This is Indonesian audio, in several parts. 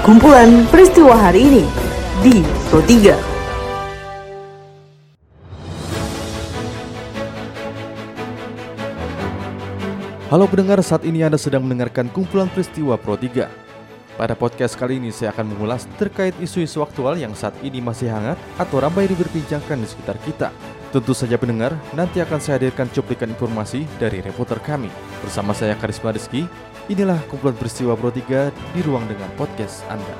Kumpulan peristiwa hari ini di Pro 3. Halo pendengar, saat ini Anda sedang mendengarkan kumpulan peristiwa Pro 3. Pada podcast kali ini saya akan mengulas terkait isu-isu aktual yang saat ini masih hangat atau ramai diperbincangkan di sekitar kita. Tentu saja pendengar, nanti akan saya hadirkan cuplikan informasi dari reporter kami. Bersama saya Karisma Rizky, inilah kumpulan peristiwa Pro 3 di ruang dengan podcast Anda.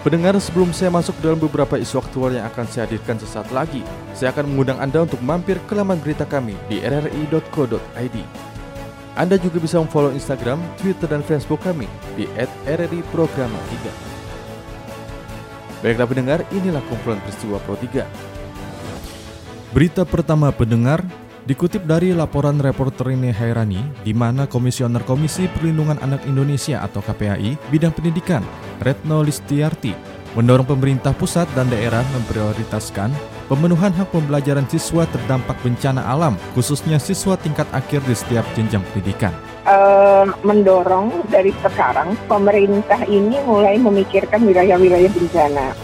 Pendengar, sebelum saya masuk dalam beberapa isu aktual yang akan saya hadirkan sesaat lagi, saya akan mengundang Anda untuk mampir ke laman berita kami di rri.co.id. Anda juga bisa memfollow Instagram, Twitter, dan Facebook kami di @rri_programa3. Baiklah pendengar, inilah kumpulan peristiwa Pro 3. Berita pertama pendengar dikutip dari laporan reporter ini Hairani di mana Komisioner Komisi Perlindungan Anak Indonesia atau KPAI bidang pendidikan Retno Listiarti mendorong pemerintah pusat dan daerah memprioritaskan pemenuhan hak pembelajaran siswa terdampak bencana alam khususnya siswa tingkat akhir di setiap jenjang pendidikan. Uh, mendorong dari sekarang pemerintah ini mulai memikirkan wilayah-wilayah bencana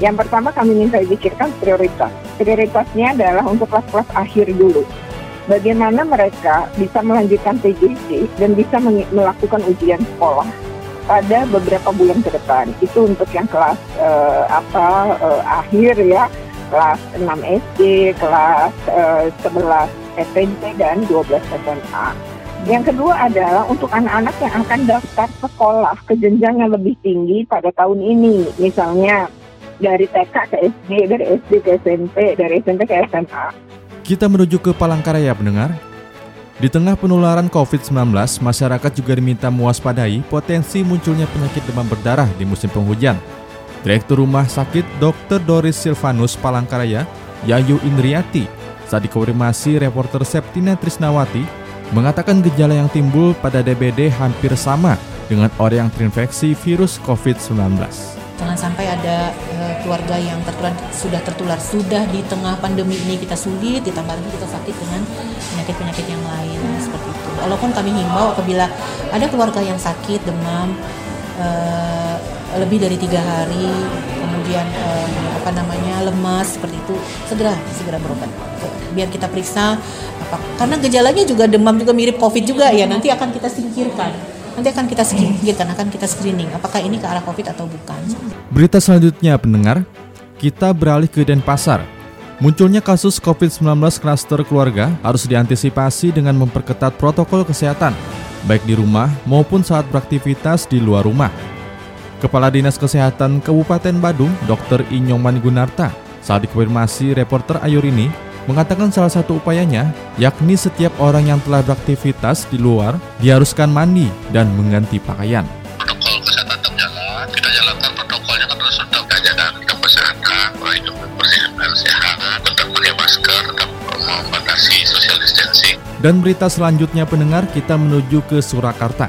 yang pertama kami minta dipikirkan prioritas. Prioritasnya adalah untuk kelas-kelas akhir dulu. Bagaimana mereka bisa melanjutkan PJJ dan bisa melakukan ujian sekolah pada beberapa bulan ke depan. Itu untuk yang kelas uh, apa uh, akhir ya, kelas 6 SD, kelas uh, 11 SMP dan 12 SMA. Yang kedua adalah untuk anak-anak yang akan daftar sekolah ke jenjang yang lebih tinggi pada tahun ini. Misalnya dari TK ke SD, dari SD ke SMP, dari SMP ke SMA. Kita menuju ke Palangkaraya pendengar. Di tengah penularan COVID-19, masyarakat juga diminta mewaspadai potensi munculnya penyakit demam berdarah di musim penghujan. Direktur Rumah Sakit Dr. Doris Silvanus Palangkaraya, Yayu Indriati, saat dikonfirmasi reporter Septina Trisnawati, mengatakan gejala yang timbul pada DBD hampir sama dengan orang yang terinfeksi virus COVID-19. Jangan sampai ada keluarga yang tertular sudah tertular sudah di tengah pandemi ini kita sulit ditambah lagi kita sakit dengan penyakit-penyakit yang lain seperti itu. Walaupun kami himbau apabila ada keluarga yang sakit demam uh, lebih dari tiga hari kemudian uh, apa namanya lemas seperti itu segera segera berobat. Biar kita periksa apa karena gejalanya juga demam juga mirip covid juga ya nanti akan kita singkirkan nanti akan kita singkirkan akan kita screening apakah ini ke arah covid atau bukan Berita selanjutnya pendengar, kita beralih ke Denpasar. Munculnya kasus COVID-19 klaster keluarga harus diantisipasi dengan memperketat protokol kesehatan, baik di rumah maupun saat beraktivitas di luar rumah. Kepala Dinas Kesehatan Kabupaten Badung, Dr. Inyong Gunarta, saat dikonfirmasi reporter Ayur ini, mengatakan salah satu upayanya yakni setiap orang yang telah beraktivitas di luar diharuskan mandi dan mengganti pakaian. Dan berita selanjutnya pendengar kita menuju ke Surakarta.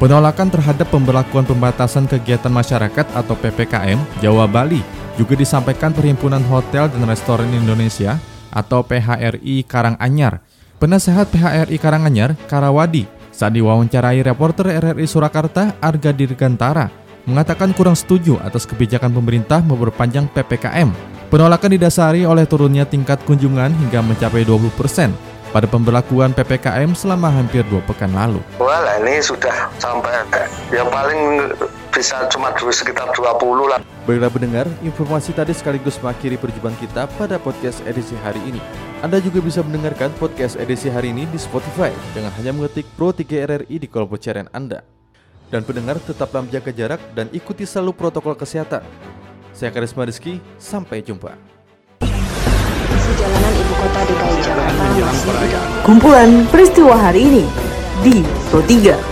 Penolakan terhadap pemberlakuan pembatasan kegiatan masyarakat atau PPKM Jawa Bali juga disampaikan Perhimpunan Hotel dan Restoran Indonesia atau PHRI Karanganyar. Penasehat PHRI Karanganyar, Karawadi, saat diwawancarai reporter RRI Surakarta Arga Dirgantara, mengatakan kurang setuju atas kebijakan pemerintah memperpanjang PPKM. Penolakan didasari oleh turunnya tingkat kunjungan hingga mencapai 20 persen pada pemberlakuan PPKM selama hampir dua pekan lalu. Wah ini sudah sampai yang paling bisa cuma sekitar 20 lah. Baiklah pendengar, informasi tadi sekaligus mengakhiri perjumpaan kita pada podcast edisi hari ini. Anda juga bisa mendengarkan podcast edisi hari ini di Spotify dengan hanya mengetik Pro 3 RRI di kolom pencarian Anda. Dan pendengar tetaplah menjaga jarak dan ikuti selalu protokol kesehatan. Saya Karisma Rizky, sampai jumpa. Jalanan Ibu Kota DKI Jakarta masih Kumpulan peristiwa hari ini di Pro 3.